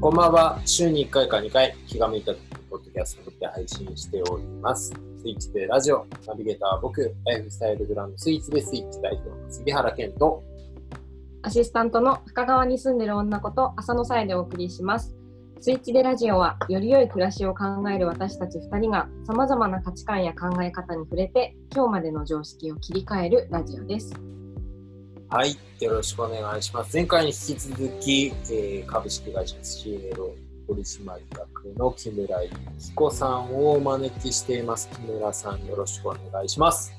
こんばんは。週に1回か2回、気が向いたポッドキャストで配信しております。スイッチでラジオ、ナビゲーターは僕、ライフスタイルブランドスイーツでスイッチ代表の杉原健と、アシスタントの深川に住んでる女こと浅野さえでお送りします。スイッチでラジオは、より良い暮らしを考える私たち2人が、さまざまな価値観や考え方に触れて、今日までの常識を切り替えるラジオです。はい、よろしくお願いします。前回に引き続き、えー株式会社シエロ取締役の木村由紀子さんをお招きしています。木村さん、よろしくお願いします。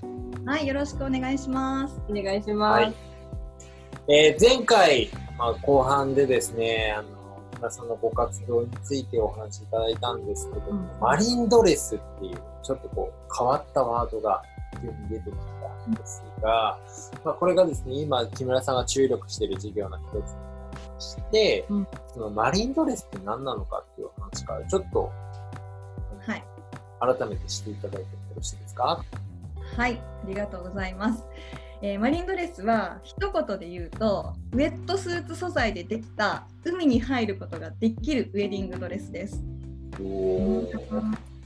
はい、よろしくお願いします。お願いします。はいえー前回、まあ、後半でですね、あの木村さんのご活動についてお話しいただいたんですけども、うんマリンドレスっていう、ちょっとこう変わったワードが急に出てきたんですが、まあ、これがですね、今、木村さんが注力している事業の一つにして、うん。そのマリンドレスって何なのかっていうお話から、ちょっとはい、改めてしていただいてもよろしいですか？はい、ありがとうございます。えーマリンドレスは一言で言うとウェットスーツ素材でできた海に入ることができるウェディングドレスです。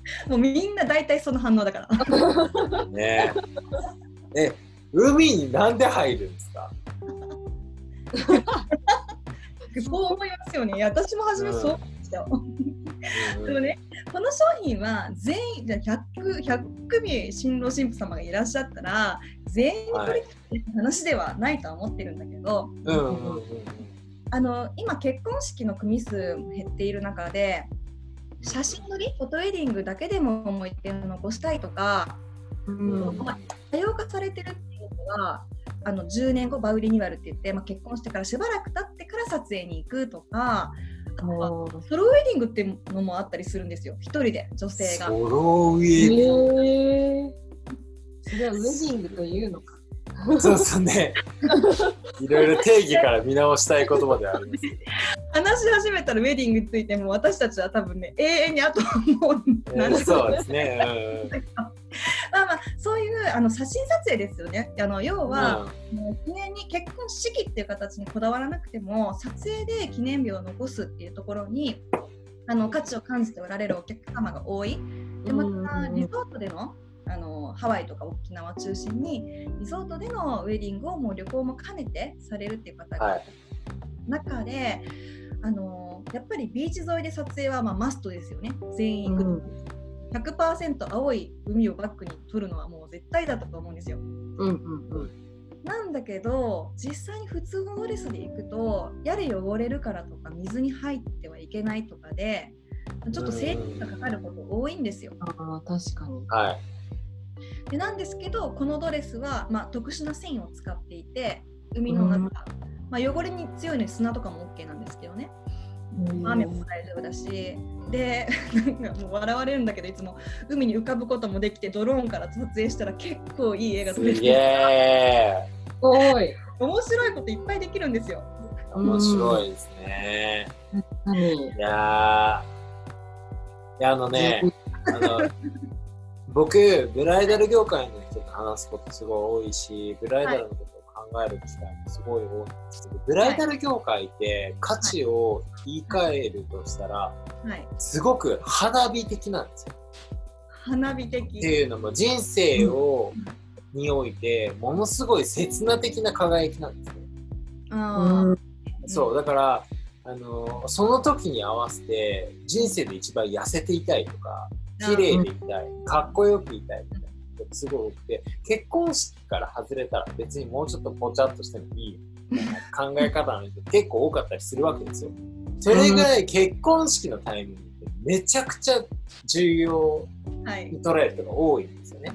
もうみんな大体その反応だから。ねえ。え、海になんで入るんですか？そう思いますよね。いや私も初めそう思いましたよ。でもね、この商品は全員、じゃあ 100, 100組新郎新婦様がいらっしゃったら、全員にこれって話ではないとは思ってるんだけど、あの今結婚式の組数も減っている中で写真撮りフォトウェディングだけでも思い出を残したいとか、うんまあ多様化されてるっていうのはあの10年後バウリニュアルって言って、まあ、結婚してからしばらく経ってから撮影に行くとかあソロウェディングっていうのもあったりするんですよ一人で女性が。ソロウェディングそれはウェディングというのか。そうそうね。いろいろ定義から見直したい言葉ではあるんですけど。話し始めたらウェディングについても私たちは多分ね永遠にあともうえーそうですね。まあまあそういうあの写真撮影ですよね。あの要うんうん記念に結婚式っていう形にこだわらなくても撮影で記念日を残すっていうところにあの価値を感じておられるお客様が多い。でまたリゾートでのあのハワイとか沖縄中心にリゾートでのウェディングをもう旅行も兼ねてされるっていう方がはい。中で、あのやっぱりビーチ沿いで撮影はまあマストですよね全員行くと。100%青い海をバックに撮るのはもう絶対だったと思うんですよ。うんうんうん。なんだけど実際に普通のドレスで行くとやれ汚れるからとか水に入ってはいけないとかでちょっと制限がかかること多いんですよ。ああ、確かに。はい。でなんですけどこのドレスは、まあ、特殊な繊維を使っていて海の中、うんまあ、汚れに強いのに砂とかも OK なんですけどね雨も大丈夫だしで なんかもう笑われるんだけどいつも海に浮かぶこともできてドローンから撮影したら結構いい映画撮れすて。すごい。面白いこといっぱいできるんですよ。面白いですね。何いやー。いや、あのね、あの、僕、ブライダル業界の人と話すことすごい多いし、ブライダルのことを考える機会もすごい多いんですけど、ブライダル業界って価値を言い換えるとしたら、はい、すごく花火的なんですよ。花火って的。いうのも人生を、においてものすごい刹那的な輝きなんですね。あーそうだからあのその時に合わせて人生で一番痩せていたいとか綺麗でいたいかっこよくいたいとがすごい多くて結婚式から外れたら別にもうちょっとぽちゃっとしてもいい考え方の人結構多かったりするわけですよ。それぐらい結婚式のタイミングってめちゃくちゃ重要はいに捉える人が多いんですよね。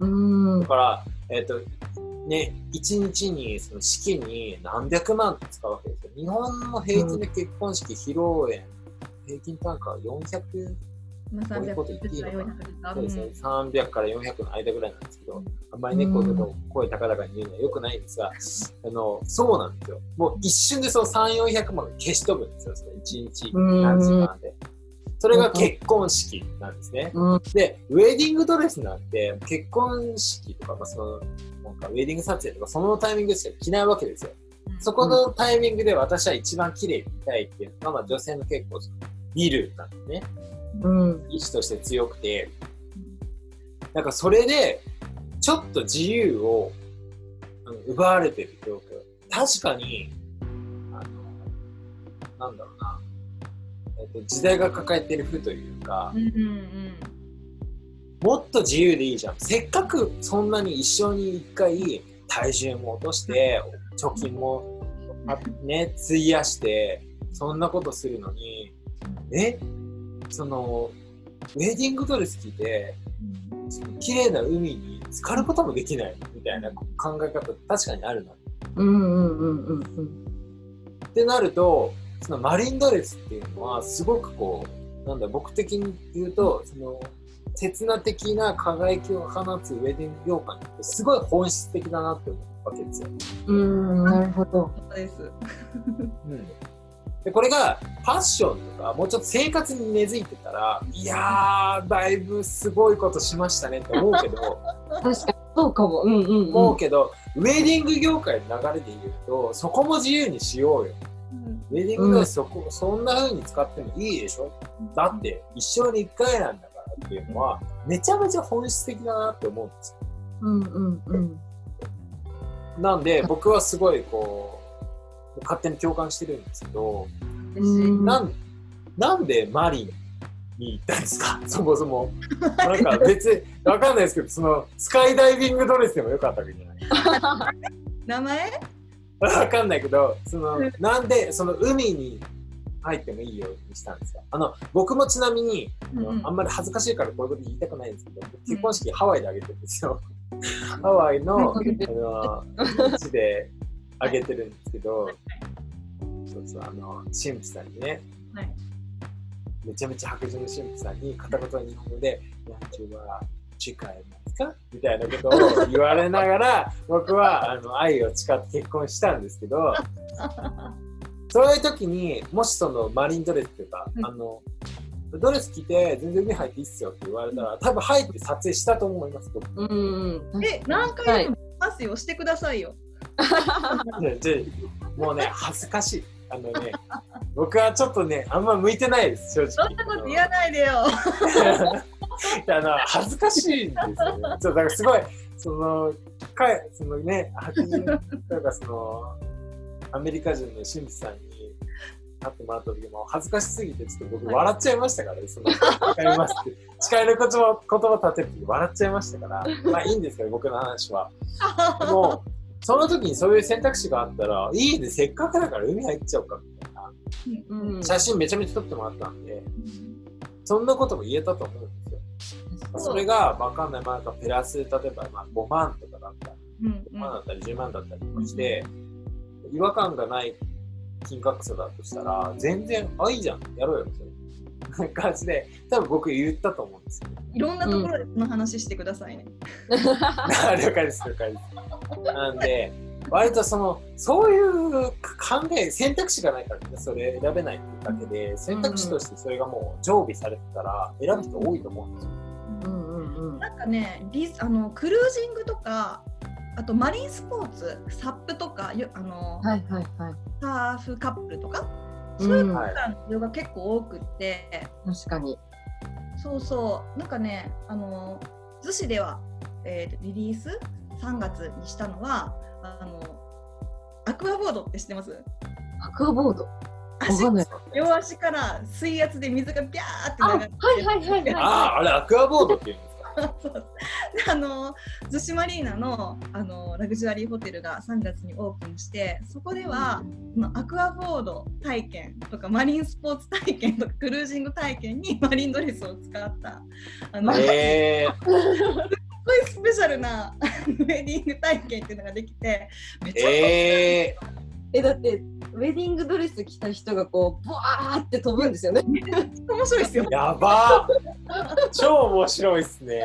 うんだ。から、えっ、と、ね、1日にその式に何百万って使うわけですよ。日本の平均で結婚式、披露宴、平均単価は400、まあこういうこと言っていいのかな？400そうですね、うん300から400の間ぐらいなんですけど、あんまりね、こういうことを声高々に言うのは良くないんですが、あの、そうなんですよ。もう一瞬でその3、400万が消し飛ぶんですよ、その1日何時間で。それが結婚式なんですね。うんで、ウェディングドレスなんて、結婚式とか、まあ、その、なんかウェディング撮影とか、そのタイミングでしか着ないわけですよ。そこのタイミングで私は一番綺麗に見たいっていうのが、まあ、女性の結構ビルなんでね、うん。意志として強くて、なんかそれで、ちょっと自由を奪われてる状況。確かに、あの、なんだろうな、えっと、時代が抱えてる負というかう、んうんもっと自由でいいじゃん。せっかくそんなに一生に一回体重も落として、貯金もあね、費やして、そんなことするのに、え？その、ウェディングドレス着て、その綺麗な海に浸かることもできないみたいな考え方確かにあるな。うんうんうんうんうん。ってなると、そのマリンドレスっていうのはすごくこう、なんだ、僕的に言うと、その、刹那的な輝きを放つウェディング業界ってすごい本質的だなって思うわけですよ。うん、なるほど。そうです。うん。で、これがファッションとか、もうちょっと生活に根付いてたら、いやー、だいぶすごいことしましたねって思うけど、確かにそうかも。うんうんうん。思うけど、ウェディング業界の流れで言うと、そこも自由にしようよ。ウェディングドレスそこ、そんな風に使ってもいいでしょ？だって一生に一回なんだからっていうのは、めちゃめちゃ本質的だなって思うんですよ。うんうんうん。なんで、僕はすごいこう、勝手に共感してるんですけど、うん。なんなんでマリンに行ったんですか？そもそも。なんか別に、わかんないですけど、その、スカイダイビングドレスでもよかったわけじゃない。名前？わかんないけど、その、なんで、その海に入ってもいいようにしたんですか？あの、僕もちなみに、うんうん。あんまり恥ずかしいからこういうこと言いたくないんですけど、結婚式ハワイであげてるんですよ。ハワイの、あの、ビーチであげてるんですけど、そうそう、あの、神父さんにね、はいめちゃめちゃ白人の神父さんに片言の日本語で、何時は誓いますか？みたいなことを言われながら、僕はあの愛を誓って結婚したんですけど、そういう時にもしそのマリンドレスっていうか、うんあの、ドレス着て全然海入っていいっすよって言われたら、多分入って撮影したと思います、僕。うんうん。え、何回でもますよ、してくださいよ。ね でもうね、恥ずかしい。あのね、僕はちょっとね、あんま向いてないです、正直。そんなこと言わないでよ。あの恥ずかしいんですよね。そうだからすごい、その、かいそのね、白人とかその、アメリカ人の神父さんに会ってもらった時も恥ずかしすぎて、ちょっと僕笑っちゃいましたからね、その、わかりますって。誓いの言葉言葉立てる時笑っちゃいましたから、まあいいんですけど、僕の話は。でも、その時にそういう選択肢があったら、いいね、せっかくだから海入っちゃおうか、みたいな。うん写真めちゃめちゃ撮ってもらったんで、そんなことも言えたと思うんですよ。それがわかんない、まあ、なんかプラス、例えばまあ5万とかだったり、うん5万だったり10万だったりとかして、違和感がない金額差だとしたら、全然、あ、いいじゃん、やろうよ、それ。感じで、多分僕言ったと思うんですよ。いろんなところでこの話してくださいね。了解です、了解です。なんで、割とその、そういう考え、選択肢がないからね、それ選べないっていうだけで、選択肢としてそれがもう常備されてたら、選ぶ人多いと思うんですよ。うんうんうん。なんかねリあのクルージングとかあとマリンスポーツサップとかよあの、はいはいはい。サーフカップルとかうんそういうはいのが結構多くって、確かに。そうそう。なんかねあの逗子では、えーリリース3月にしたのはあのアクアボードって知ってます？アクアボード？わ足かんない。両足から水圧で水がビャーってあ、流はいれて。はいはいあはあ、あれ、アクアボードっていう あの逗子マリーナのあのラグジュアリーホテルが3月にオープンしてそこではそのアクアボード体験とかマリンスポーツ体験とかクルージング体験にマリンドレスを使ったあの、すえー、ごいスペシャルなウェディング体験っていうのができてめちゃくちゃえい。え、だって、ウェディングドレス着た人がこう、ブワーって飛ぶんですよね。面白いですよー、。やば超面白いっすね。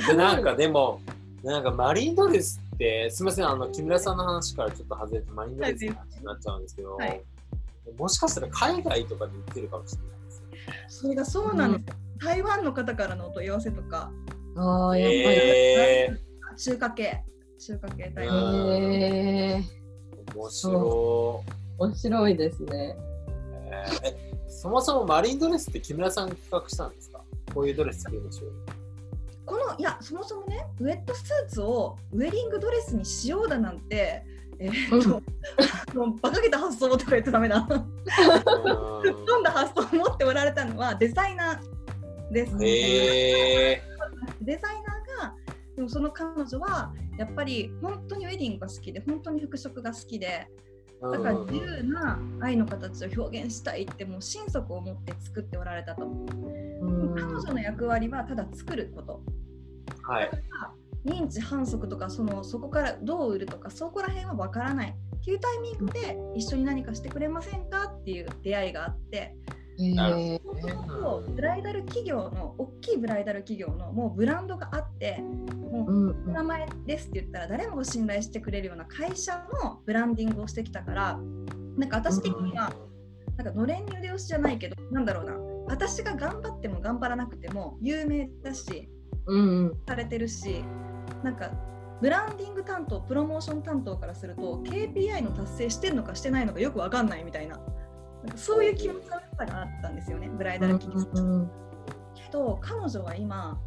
すでなんかでも、なんかマリンドレスって、すみません、あの木村さんの話からちょっと外れてマリンドレスの話になっちゃうんですけど、はいもしかしたら海外とかで売ってるかもしれないですね。それがそうなんですよ。台湾の方からのお問い合わせとかああ、やっぱり。え中華系中華系タイうプ。んへえ面白面白いですね。い。えーえそもそもマリンドレスって木村さんが企画したんですか？こういうドレス作りましょうよ。このいやそもそもねウェットスーツをウェディングドレスにしようだなんてえーっと、もう馬鹿げた発想とか言ってダメだ。突っう込んだ発想を持っておられたのはデザイナーです。えデザイナでもその彼女はやっぱり本当にウェディングが好きで本当に服飾が好きでー。だから自由な愛の形を表現したいってもう心底思って作っておられたと。うん彼女の役割はただ作ること。はい。認知反則とかそのそこからどう売るとかそこら辺は分からないっていうタイミングで一緒に何かしてくれませんかっていう出会いがあってなるへえそうするとブライダル企業の大きいブライダル企業のもうブランドがあってもううん名前ですって言ったら誰もが信頼してくれるような会社のブランディングをしてきたからなんか私的にはなんかのれんに腕押しじゃないけどなんだろうな。私が頑張っても頑張らなくても有名だしうんうん。されてるしなんかブランディング担当プロモーション担当からすると KPI の達成してるのかしてないのかよくわかんないみたいななんかそういう気持ちの良さがあったんですよねブライダル企業うんけど彼女は今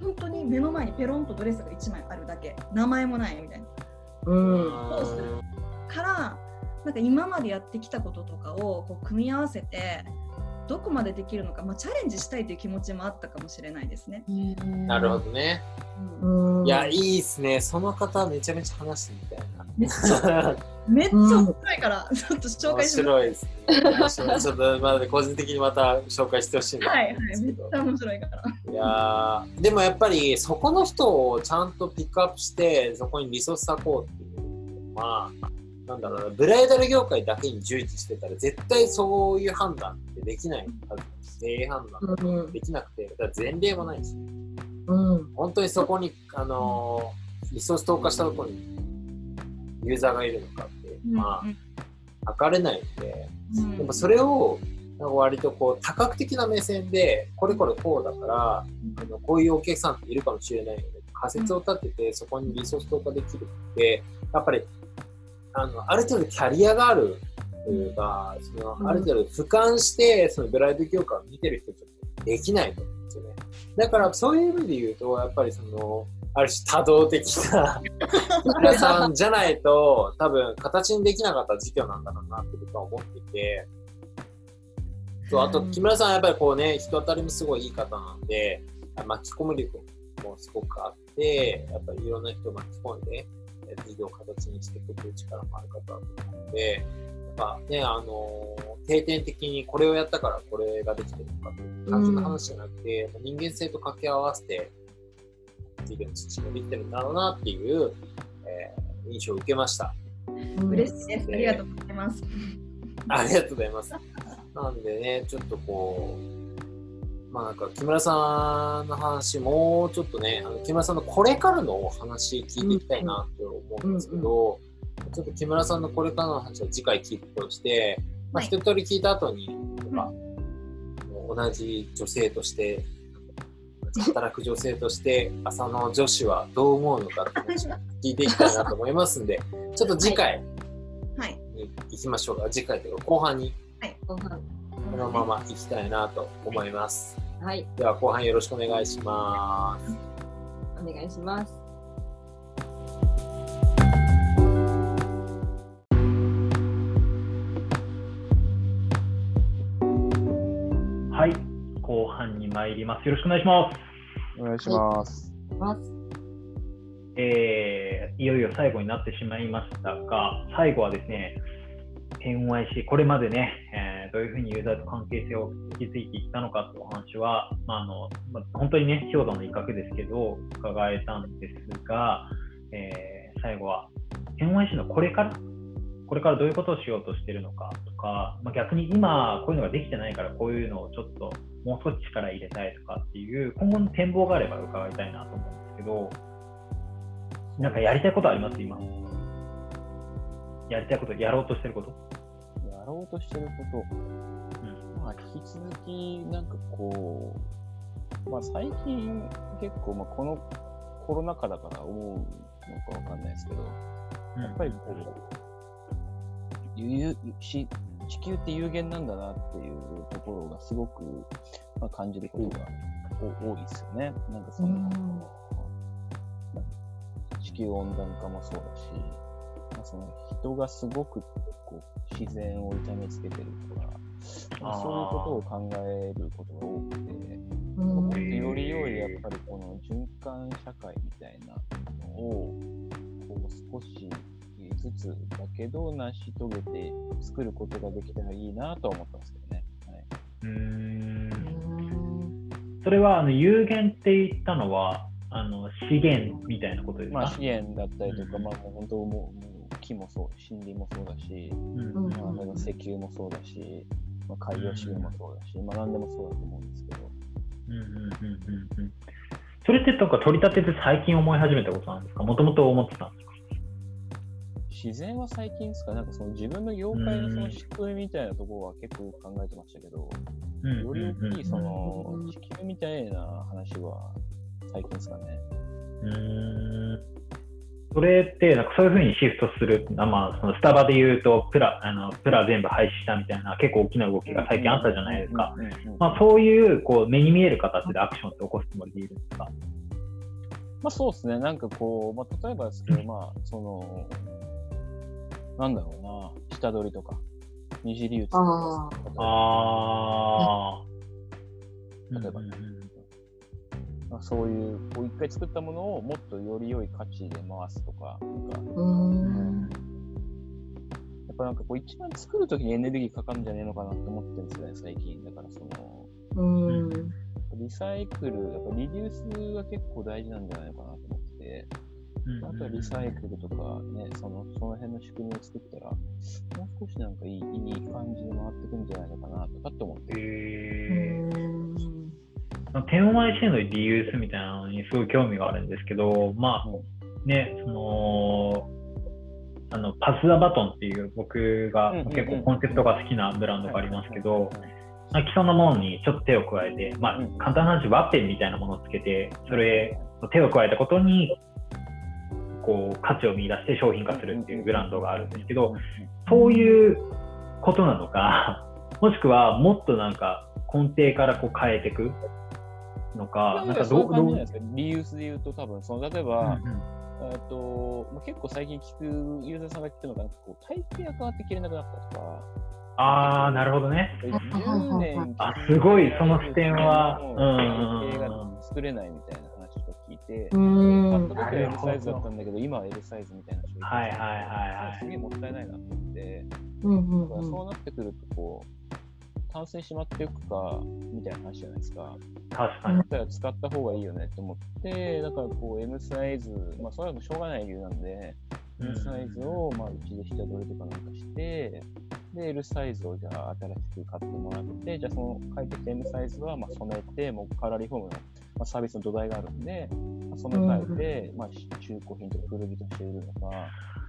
本当に目の前にペロンとドレスが1枚あるだけ。名前もないみたいな。うん。どうするからなんか今までやってきたこととかをこう組み合わせてどこまでできるのか、まあ、チャレンジしたいという気持ちもあったかもしれないですね。なるほどね。うんうんいや、いいっすね。その方、めちゃめちゃ話してみたいな。めっちゃめっちゃ面白いから、ちょっと紹面介します。白いですね。ちょっと、まだ個人的にまた紹介してほしいなとはいはい。めっちゃ面白いから。いやーでもやっぱりそこの人をちゃんとピックアップしてそこにリソース割こうっていうのはなんだろうなブライダル業界だけに従事してたら絶対そういう判断ってできないはず経営判断うんできなくてだから前例もないし。うん。本当にそこに、あのーリソース投下したところにユーザーがいるのかって、まうん。あ測れないのでうん。でもそれをなんか割とこう多角的な目線でこれこれこうだからあのこういうお客さんっているかもしれないので仮説を立ててそこにリソース投下できるってやっぱりあのある程度キャリアがあるというかそのある程度俯瞰してそのブライド業界を見てる人ちょっとできないと思うんですよね。だからそういう意味で言うとやっぱりそのある種多動的な皆さんじゃないと多分形にできなかった事業なんだろうなって僕は思っていて。そうあと木村さんはやっぱりこうね人当たりもすごいいい方なんで巻き込む力もすごくあってやっぱりいろんな人を巻き込んでえ事業を形にしていくという力もある方だと思うのでやっぱねあの定点的にこれをやったからこれができてるのかという単純な話じゃなくて、人間性と掛け合わせて事業の実施ができてるんだろうなっていう、えー印象を受けました。嬉しいです。ありがとうございます。ありがとうございます。なんでね、ちょっとこう、まあなんか木村さんの話、もうちょっとね、あの木村さんのこれからのお話聞いていきたいなと思うんですけど、ちょっと木村さんのこれからの話は次回聞くとして、まあ、はい一通り聞いた後に、なんか同じ女性として、働く女性として、朝の女子はどう思うのかって話を聞いていきたいなと思いますんで、ちょっと次回はい。に行きましょうか。次回というか後半にご飯このまま行きたいなと思います。はい、では後半よろしくお願いします。お願いします。はい、後半に参ります。よろしくお願いします。お願いします。ます。えーいよいよ最後になってしまいましたが、最後はですね、NYC、これまでね、えーどういうふうにユーザーと関係性を築いていったのかというお話は、まああのまあ本当にね、氷山の一角ですけど、伺えたんですが、えー最後は NYC のこれから、これからどういうことをしようとしているのかとか、まあ、逆に今こういうのができてないからこういうのをちょっともう少し力入れたいとかっていう今後の展望があれば伺いたいなと思うんですけど、なんかやりたいことあります？今。やりたいこと、やろうとしてること。やろうとしてること、まあ、引き続き、なんかこう、まあ、最近結構、まあ、このコロナ禍だから思うかわかんないですけど、やっぱりこう、ゆゆし地球って有限なんだなっていうところがすごく、まあ、感じることがお多いですよね。なんかその、地球温暖化もそうだし、まあ、その人がすごくこう自然を痛めつけてるとか、まあ、そういうことを考えることが多くて、もっとより良いやっぱりこの循環社会みたいなのをこう少しずつだけど成し遂げて作ることができたらいいなとは思ったんですけどね。はい、うーん。それはあの有限って言ったのはあの資源みたいなことですか、まあ資源だったりとか、うん。まあ本当もう木もそう、森林もそうだし、うんうんまあ、石油もそうだし、まあ、海洋資源もそうだし、まあ何でもそうだと思うんですけど、うんうんうんうんそれってなんか取り立てて最近思い始めたことなんですかもともと思ってたんですか自然は最近ですか、なんかその自分の業界のその仕組みみたいなところは結構考えてましたけど、より大きいその地球みたいな話は最近ですかね。うんそれってなんかそういうふうにシフトする、あまあ、そのスタバで言うとプラあのプラ全部廃止したみたいな結構大きな動きが最近あったじゃないですか。まあ、そういうこう目に見える形でアクションって起こすつもりでいるんですか？まあそうですね、なんかこう、まあ、例えばですけど、まあ、その、なんだろうな、下取りとか、二次流通とかあああ。例えば。ねまあ、そういう、こう一回作ったものをもっとより良い価値で回すとか、なんか、うん。やっぱなんかこう一番作るときにエネルギーかかるんじゃねえのかなって思ってるんですよね、最近。だからその、うん。リサイクル、やっぱリデュースが結構大事なんじゃないのかなと思ってて、あとはリサイクルとかね、そのその辺の仕組みを作ったら、もう少しなんかいいいい感じに回ってくんじゃないのかなとかって思ってる。へー天文 IC のリユースみたいなのにすごい興味があるんですけど、まあね、その、あのパス・ザ・バトンっていう僕が結構コンセプトが好きなブランドがありますけど、まあ既存のものにちょっと手を加えて、まあうん。簡単な話、ワッペンみたいなものをつけて、それ、手を加えたことに、こう、価値を見出して商品化するっていうブランドがあるんですけど、そういうことなのか、もしくはもっとなんか根底からこう変えていくのか、なんかそういうどう、どう、感じじゃないですか。リユースで言うと多分、その例えば、うんうん。えっとまあ結構最近聞くユーザーさんが聞くのが、なんかこう体型が変わって着れなくなったとか、ああ、なるほどね。10年あすごいその視点は。もううん体型が作れないみたいな話とか聞いて、うん。買った時は L サイズだったんだけど、今は L サイズみたいな人がはいはいはいはい。すげえもったいないなと思って、うん。だからそうなってくると、こう、タンスにしまっていくか、みたいな話じゃないですか。確かに。だったら使った方がいいよねって思って、だからこう M サイズ、まあそれはしょうがない理由なんで、うん M サイズをまあうちで下取りとかなんかして、で、L サイズをじゃあ新しく買ってもらって、じゃあその帰ってきた M サイズはまあ染めて、もうカラーリフォームの、まあ、サービスの土台があるんで、まあ、染め替えて、まあ中古品とか古着として売るのか、ま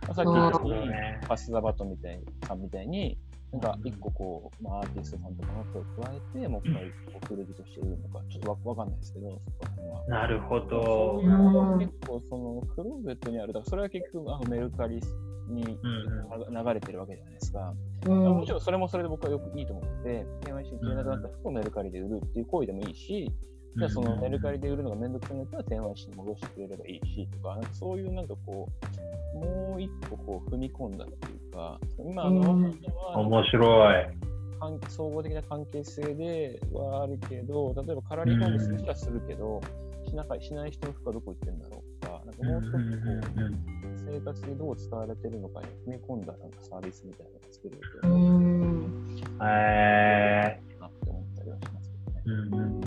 あ、さっき言ったように、ねパスザバトンみたいさんみたいに、なんか一個こう、まあ、アーティストさんとかの手を加えて、もう一回古着として売るのか、ちょっとわわかんないですけど、そこら辺は。なるほそうどいう。のが結構そのクローゼットにある、だからそれは結局あのメルカリにうん流れてるわけじゃないですか。うんもちろんそれもそれで僕はよくいいと思って、KYC 着れなくなった服をメルカリで売るっていう行為でもいいし、じゃあそのメルカリで売るのがめんどくさいんだったら KYC に戻してくれればいいしとか、なんかそういうなんかこう、もう一個こう踏み込んだっていうか、今あの、面白い。関総合的な関係性ではあるけど、例えばカラーリフォームする人はするけど、しなかしない人の服はどこ行ってんだろうとか、なんかもう少しこう、生活でどう使われてるのかに踏み込んだなんかサービスみたいなのが作れるとういいん。えなって思ったりはしますけどね。ーうん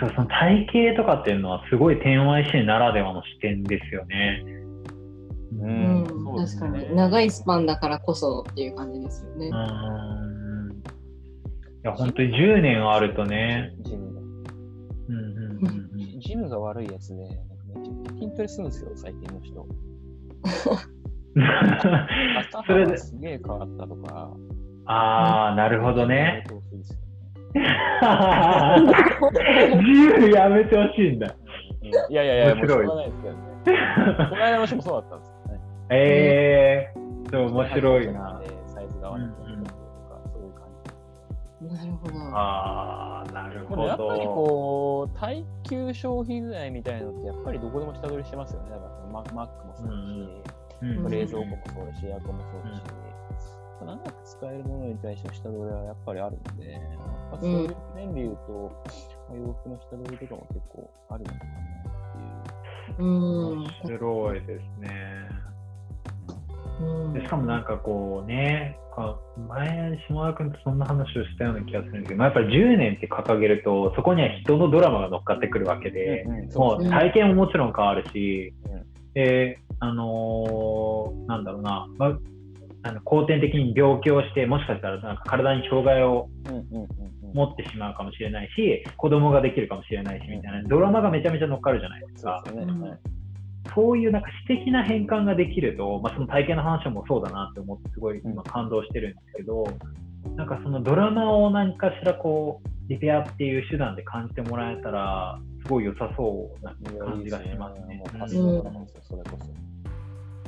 その体型とかっていうのはすごい天王 IC ならではの視点ですよね。ううん確かに長いスパンだからこそっていう感じですよねう。ん。いや、本当に10年あるとね。ジムが。うんうんうんうんジムが悪いやつで、なんかめちゃくちゃ筋トレするんですよ、最近の人。肩それで幅すげえ変わったとか。ああ、なるほどね。自由やめてほしいんだ。いやいやいや、もうしょ面白いうがないですけどね。この間の人もそうだったんですよね。えー、そう面白いな。サイズが合わなくなったりとか、そういう感じ。なるほど。ああ、なるほでもやっぱりど。こう、耐久消費具合みたいなのって、やっぱりどこでも下取りしてますよね。だからそのママックもそうだし、うんうん冷蔵庫もそうだし、エアコンもそうだし、長く使えるものに対しての下取りはやっぱりあるんで、やっぱそういう面で言うと、まあ洋服の下取りとかも結構あるのかなっていう。うん。面白いですね。うんでしかもなんかこうね、前、下田君とそんな話をしたような気がするんですけど、まあ、やっぱり10年って掲げると、そこには人のドラマが乗っかってくるわけで、うんうんもそうう体験ももちろん変わるし、うんで、あのーなんだろうな、まあ、あの後天的に病気をして、もしかしたらなんか体に障害をうんうんうんうん。持ってしまうかもしれないし、子供ができるかもしれないしみたいな、ドラマがめちゃめちゃ乗っかるじゃないですか。そうういうなんか私的な変換ができると、まあ、その体験の話もそうだなって思って、すごい今感動してるんですけど、なんかそのドラマを何かしらこう、リペアっていう手段で感じてもらえたら、すごい良さそうな感じがしますね。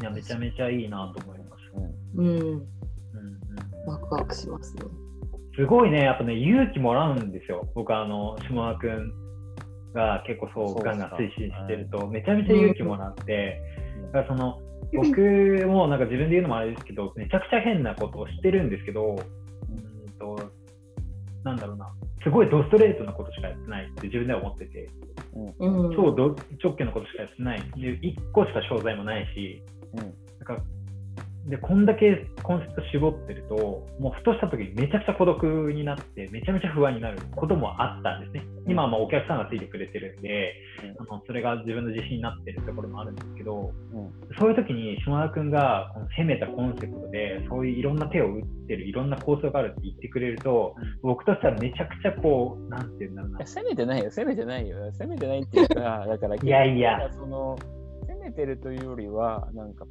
いやめちゃめちゃいいなと思います。うんうん。ワクワクしますね。すごいね、やっぱね、勇気もらうんですよ。僕、あの、下田くんが結構そう、ガンガン推進してると、めちゃめちゃ勇気もらって、うんだからその、僕もなんか自分で言うのもあれですけど、めちゃくちゃ変なことをしてるんですけど、うーんと、なんだろうな、すごいドストレートなことしかやってないって自分では思ってて、うん。超ド直球のことしかやってない。で、1個しか商材もないし、うんなんかで、こんだけコンセプト絞ってると、もうふとした時にめちゃくちゃ孤独になって、めちゃめちゃ不安になることもあったんですね。今はまあお客さんがついてくれてるんで、あのそれが自分の自信になってるところもあるんですけど、うんそういう時に島田君がこの攻めたコンセプトで、そういういろんな手を打ってる、いろんな構想があるって言ってくれると、僕としてはめちゃくちゃこう、なんていうんだろうな。いや攻めてないよ、攻めてないよ。攻めてないっていうか、だから、いやいやその、攻めてるというよりは、なんか、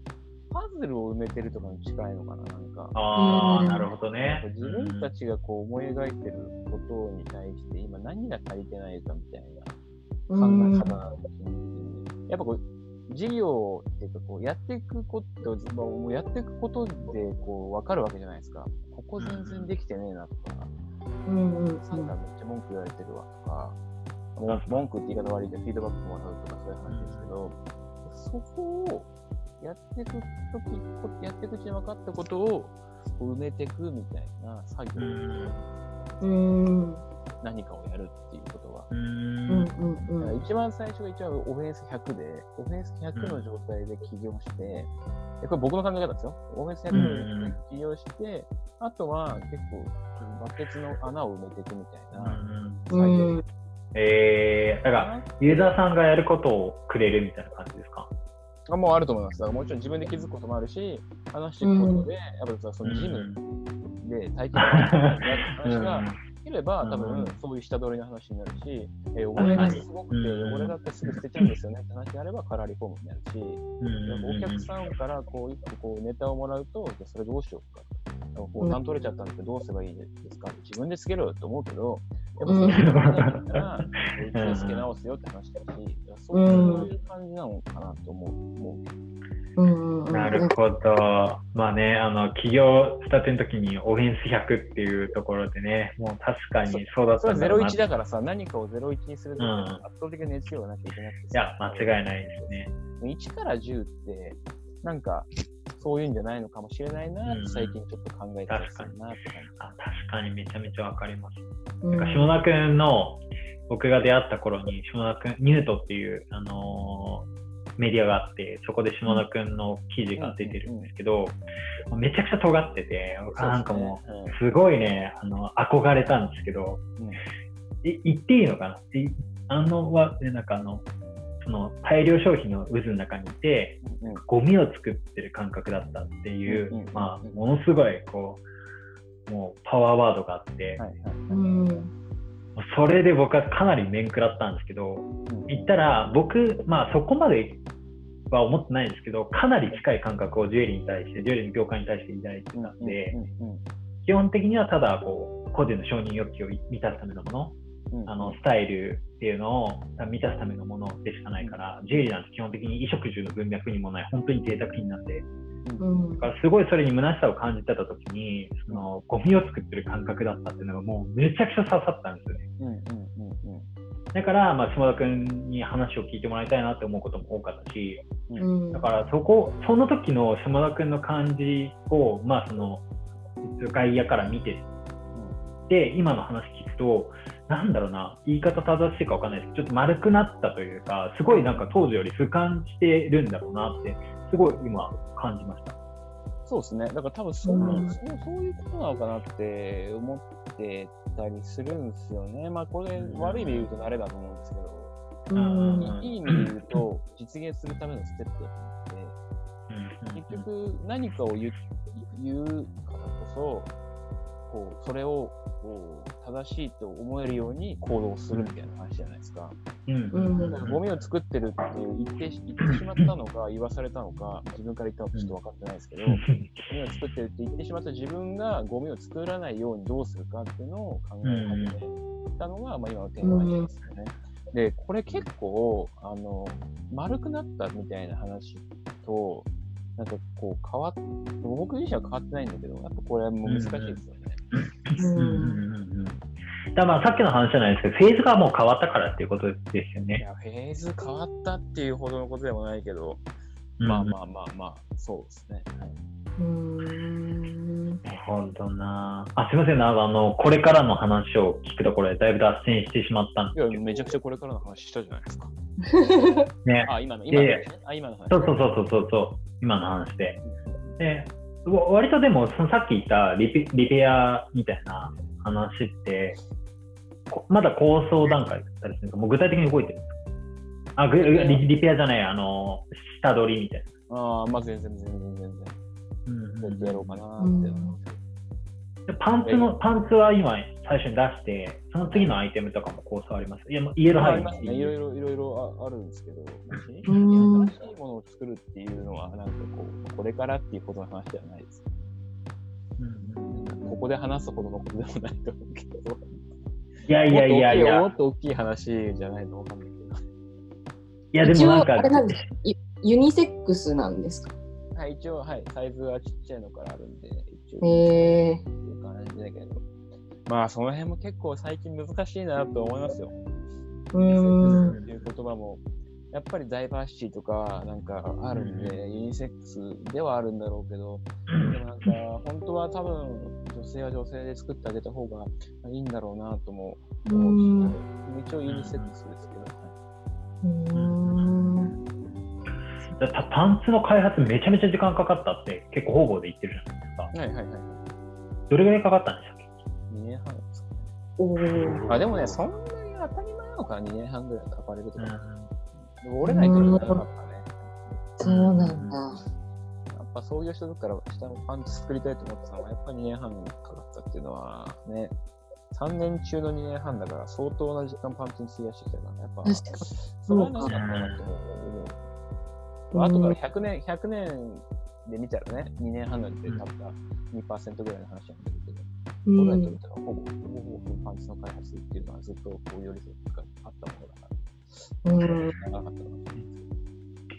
パズルを埋めてるとかに近いのかな、なんか。ああ、うん。なるほどね。自分たちがこう思い描いてることに対して、今何が足りてないかみたいな考うん。え方なんだやっぱこう、事業っていうか、こう、やっていくこと、まあもうやっていくことで、こう、わかるわけじゃないですか。ここ全然できてねえなとか、うんうんさん。がめっちゃ文句言われてるわとか、文句って言い方悪いけど、フィードバックもらうとかそういう話ですけど、そこをやっていくとき、やっていくうちに分かったことを埋めていくみたいな作業、うん。何かをやるっていうことは。ううん。一番最初が一番オフェンス100で、オフェンス100の状態で起業して、でこれ僕の考え方ですよ。オフェンス100の状態で起業して、あとは結構バケツの穴を埋めていくみたいな作う業ん。えー、だから、ユーザーさんがやることをくれるみたいな感じですか？あもうあると思います。だからもちろん自分で気づくこともあるし、話していくことで、やっぱそのジムで体験がある話ができれば、多分そういう下取りの話になるし、えー汚れがすごくて、うん。汚れだってすぐ捨てちゃうんですよねって話であれば、カラーリフォームになるし、うん。お客さんからこう一個こうネタをもらうと、じゃあそれどうしようか。こう何取れちゃったんでどうすればいいですか？自分でつけろよと思うけど、やっぱそれがなかったら、うちでつけ直すよって話だし、そういう感じなのかなと思う。思ううんうん。なるほど。まあね、あの、起業したての時にオフェンス100っていうところでね、もう確かにそうだっそれはたんだろうな。01だからさ、何かを01にすると、うん圧倒的な熱量がなきゃいけなくていさや、間違いないですね。1から10って、なんか、そういうんじゃないのかもしれないなって最近ちょっと考えたりするなって感じ。あ確かにめちゃめちゃわかります。うん。なんか下田くんの僕が出会った頃に下田くんニュートっていう、あのーメディアがあってそこで下田くんの記事が出てるんですけど、めちゃくちゃ尖ってて僕はなんかもそううすごいねあの憧れたんですけど、うん。い言っていいのかな？いあのはねなんかあのその大量消費の渦の中にいてですね。ゴミを作ってる感覚だったっていう、うんうんまあ、ものすごいこうもうパワーワードがあって、はいはいうん。それで僕はかなり面食らったんですけど言ったら僕、まあ、そこまでは思ってないんですけどかなり近い感覚をジュエリーに対してジュエリーの業界に対して抱いてたんで、うんうん基本的にはただこう個人の承認欲求を満たすためのものうんあのスタイルっていうのを満たすためのものでしかないから、ジュエリーなんて基本的に衣食住の文脈にもない本当に贅沢品なんで、うん。だからすごいそれに虚しさを感じてた時に、そのゴミを作ってる感覚だったっていうのがもうめちゃくちゃ刺さったんですよね。うんうんうんうんだから、まあ、下田君に話を聞いてもらいたいなって思うことも多かったし、うん。だからそこ、その時の下田君の感じを、まあ、その、外野から見てで、今の話聞くと、なんだろうな、言い方正しいかわかんないですけど、ちょっと丸くなったというか、すごいなんか当時より俯瞰してるんだろうなって、すごい今感じました。そうですね。だから多分そう,、うんそうそういうことなのかなって思ってたりするんですよね。まあこれ悪い意味で言うと慣れだと思うんですけど、うんいいい意味で言うと実現するためのステップだと思って、結局何かを言う言うからこそ、こうそれをこう正しいと思えるように行動するみたいな話じゃないですか。うんゴミを作ってるって言ってし言ってしまったのか 言わされたのか自分から言ったのかちょっと分かってないですけど、ゴミを作ってるって言ってしまった自分がゴミを作らないようにどうするかっていうのを考え始めたのが、まあ、今のテーマですよね。で、これ結構、あの、丸くなったみたいな話と、なんかこう変わっ、僕自身は変わってないんだけど、やっぱこれはもう難しいですよね。だまあさっきの話じゃないですけど、フェーズがもう変わったからっていうことですよね。いや、フェーズ変わったっていうほどのことでもないけど、うん。まあまあまあまあ、そうですね。はいうん。なるほどな。あ、すみません、なん。かあの、これからの話を聞くところでだいぶ脱線してしまったん、ですけど。めちゃくちゃこれからの話したじゃないですか。ね。あ、今の、今の話ね。そうそうそうそうそう、今の話で。で、割とでも、そのさっき言ったリペリペアみたいな話って、こまだ構想段階だったりするんですかもう具体的に動いてるんですか？あ、ぐリリペアじゃない、あの、下取りみたいな。ああ、まあ全然全然全然。どうやってやろうかなうんって。でパンツの、パンツは今最初に出して、その次のアイテムとかも構想あります。いや、もう言える範囲ありますね。いろいろいろいろああるんですけど、新うん。しいものを作るっていうのは、なんかこう、これからっていうことの話ではないです。うん。うんここで話すほどのことでもないと思うけど。いやいやいやいや。もっ、と大きい話じゃないのわかんないけど。いやでもなんかあれなんですユユニセックスなんですか？はい、一応、はい、サイズはちっちゃいのからあるんで、一応、へえっていう感じだけど。まあ、その辺も結構最近難しいなと思いますよ。うんっていう言葉も、やっぱりダイバーシティとかなんかあるんで、ユニセックスではあるんだろうけど、でもなんか、本当は多分、女性は女性で作ってあげた方がいいんだろうなともう思んうし、一応ユニセックスですけど、はいうんパンツの開発めちゃめちゃ時間かかったって結構方々で言ってるじゃないですか。はいはいはい。どれぐらいかかったんでしたっけ？2年半ですかね。おーあ、でもね、そんなに当たり前なのかな、2年半ぐらいかかれるとか。う折れないから長かったね。そうなんだ。やっぱ創業した時から下のパンツ作りたいと思ってたのは、やっぱ2年半かかったっていうのはね、3年中の2年半だから相当な時間パンツに費やしてきたから、やっぱ、それはなかったなと思う。うん後から100年、100年で見たらね、2年半なんてたった2%ぐらいの話なんだけど、う僕らにとんってはほぼ、ほぼほぼパンツの開発っていうのはずっとこう寄り添ってあったものだから、うん長かったかもしれないですけど。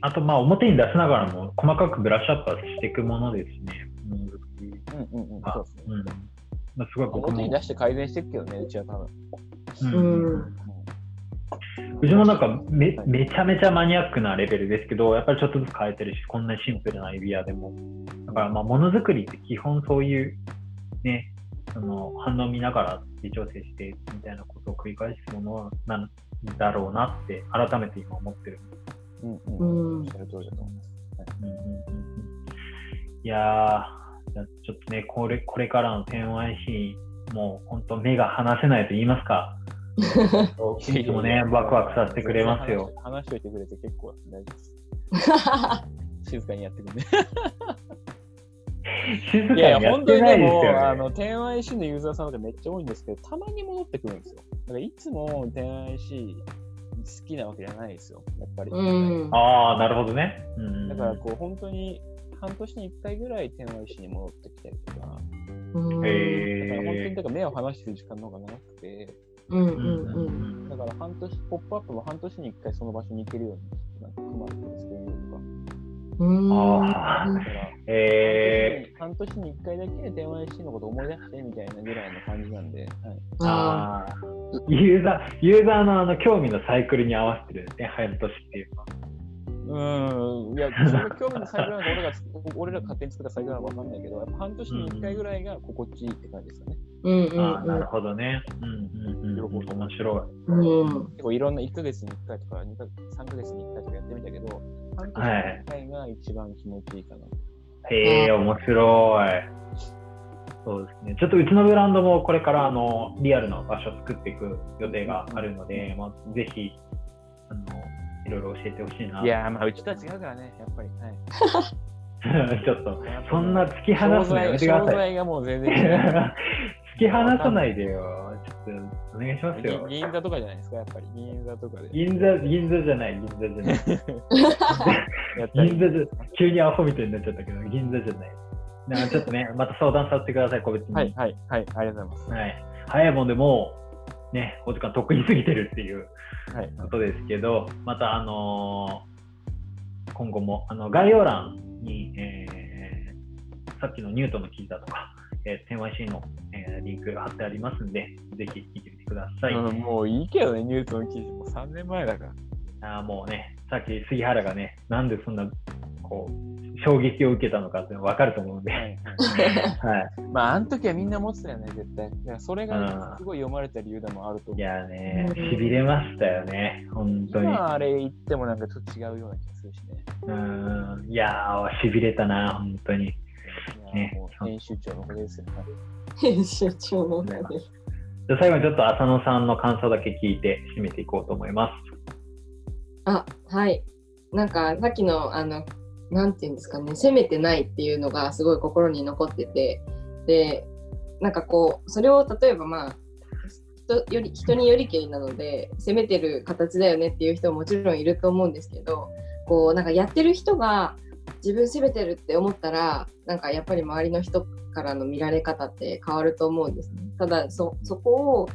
あとまあ表に出しながらも細かくブラッシュアップはしていくものですしね。うんうんうん、うですね。うんまあ、すごい僕も表に。出して改善していくけどね、うちは多分。うんうんうちもなんかめめちゃめちゃマニアックなレベルですけど、やっぱりちょっとずつ変えてるし、こんなシンプルな指輪でも。だからまあものづくりって基本そういうね、その反応を見ながら微調整してみたいなことを繰り返すものなんだろうなって改めて今思ってる。うんううん。おんっしゃる通りだと思います。うんうんうんうんいやー、じゃあちょっとね、これこれからの 10YC、もう本当目が離せないと言いますか、いつもね、ワクワクさせてくれますよ。話。話しといてくれて結構大丈夫です。静かにやってくんで。静かにいやいや、やってない本当にでも、ですよね。あの、10IC のユーザーさんとかめっちゃ多いんですけど、たまに戻ってくるんですよ。だからいつも 10IC 好きなわけじゃないですよ、やっぱり。うんああ、なるほどね。うんだから、こう、本当に半年に1回ぐらい 10IC に戻ってきたりとか、だから本当にえだから目を離してる時間の方が長くて、うんううんんだから半年、ポップアップも半年に1回その場所に行けるように、なんか組まれて作るよとか。うん。あうんだから、え半年に1回だけ電話 IC のこと思い出してみたいなぐらいの感じなんで、はい、ー、ああーユーザー、ユーザーのあの興味のサイクルに合わせてるんですね、半年っていうのは。うーん、いや、それ興味のサイクルなのか俺らが俺らが勝手に作ったサイクルなのか分かんないけど、やっぱ半年に1回ぐらいが心地いいって感じですよね。うんうんああ、なるほどね。うんうんうん。面白い。うん。うん結構いろんな1ヶ月に1回とか2か3ヶ月に1回とかやってみたけど、半年に1回が一番気持ちいいかな。へえ、面白い。そうですね。ちょっとうちのブランドもこれからあのリアルな場所を作っていく予定があるので、まあ、ぜひあのいろいろ教えてほしいな。いやー、まあ、うちとは違うからね、やっぱり。はい、ちょっと、そんな突き放すのやめてください。がもう全然。突き放さないでよ。ちょっとお願いしますよ。銀座とかじゃないですか、やっぱり。銀座とかで。銀座、銀座じゃない、銀座じゃない。銀座じゃ、急にアホみたいになっちゃったけど、銀座じゃない。なんかちょっとね、また相談させてください、個別に。はい、はい、はい、ありがとうございます。はい。早いもんでもう、ね、お時間とっくに過ぎてるっていうはい、ことですけど、また、あのー今後も、あの、概要欄に、えーさっきのニュートンの記事だとか、えー、10YC の、えーリンクが貼ってありますんで、ぜひ見てみてください。うんもういいけどね、ニュートンの記事も3年前だから。あーもうね、さっき杉原がね、なんでそんな、こう、衝撃を受けたのかっていうの分かると思うんで、ははい い。まあ、あの時はみんな持ってたよね、絶対。だからそれがすごい読まれた理由でもあると思いう。やね、うんしびれましたよね、本当に。今あれ言ってもなんかちょっと違うような気がするしね。うん、いやー、しびれたな、本当に。いね編集長のおかげですよ。はい編集長のね。じゃあ最後にちょっと浅野さんの感想だけ聞いて締めていこうと思います。あ、はい。なんかさっきのあのなんていうんですかね、責めてないっていうのがすごい心に残ってて、で、なんかこうそれを例えばまあ人より人によりけりなので責めてる形だよねっていう人ももちろんいると思うんですけど、こうなんかやってる人が自分責めてるって思ったらなんかやっぱり周りの人からの見られ方って変わると思うんですね。ただそこを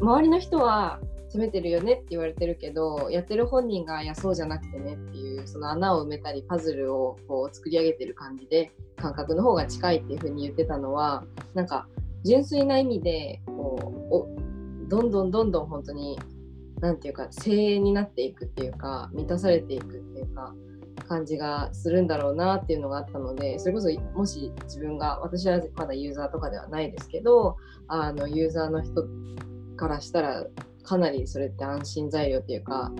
周りの人は責めてるよねって言われてるけどやってる本人がいやそうじゃなくてねっていうその穴を埋めたりパズルをこう作り上げてる感じで感覚の方が近いっていう風に言ってたのはなんか純粋な意味でこうどんどんどんどん本当に何て言うか精鋭になっていくっていうか満たされていくっていうか感じがするんだろうなっていうのがあったのでそれこそもし自分が私はまだユーザーとかではないですけどあのユーザーの人からしたらかなりそれって安心材料っていうか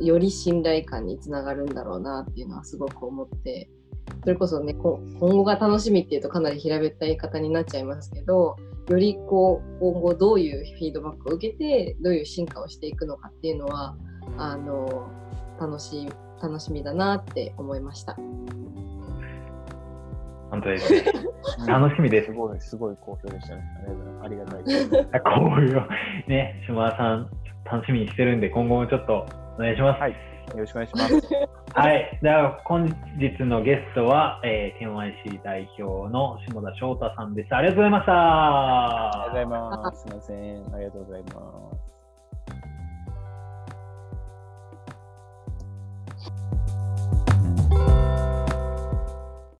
より信頼感につながるんだろうなっていうのはすごく思ってそれこそねこ今後が楽しみっていうとかなり平べったい言い方になっちゃいますけどよりこう今後どういうフィードバックを受けてどういう進化をしていくのかっていうのはあの楽しい楽しみだなって思いました。本当ですね。楽しみですす。ごい、すごい好評でしたね。ありがとうございます。ありがたい。こういう、ね、島田さん、楽しみにしてるんで、今後もちょっとお願いします。はいよろしくお願いします。はい。では、本日のゲストは、えー、10YC 代表の下田翔太さんです。ありがとうございました。ありがとうございます。すみません。ありがとうございます。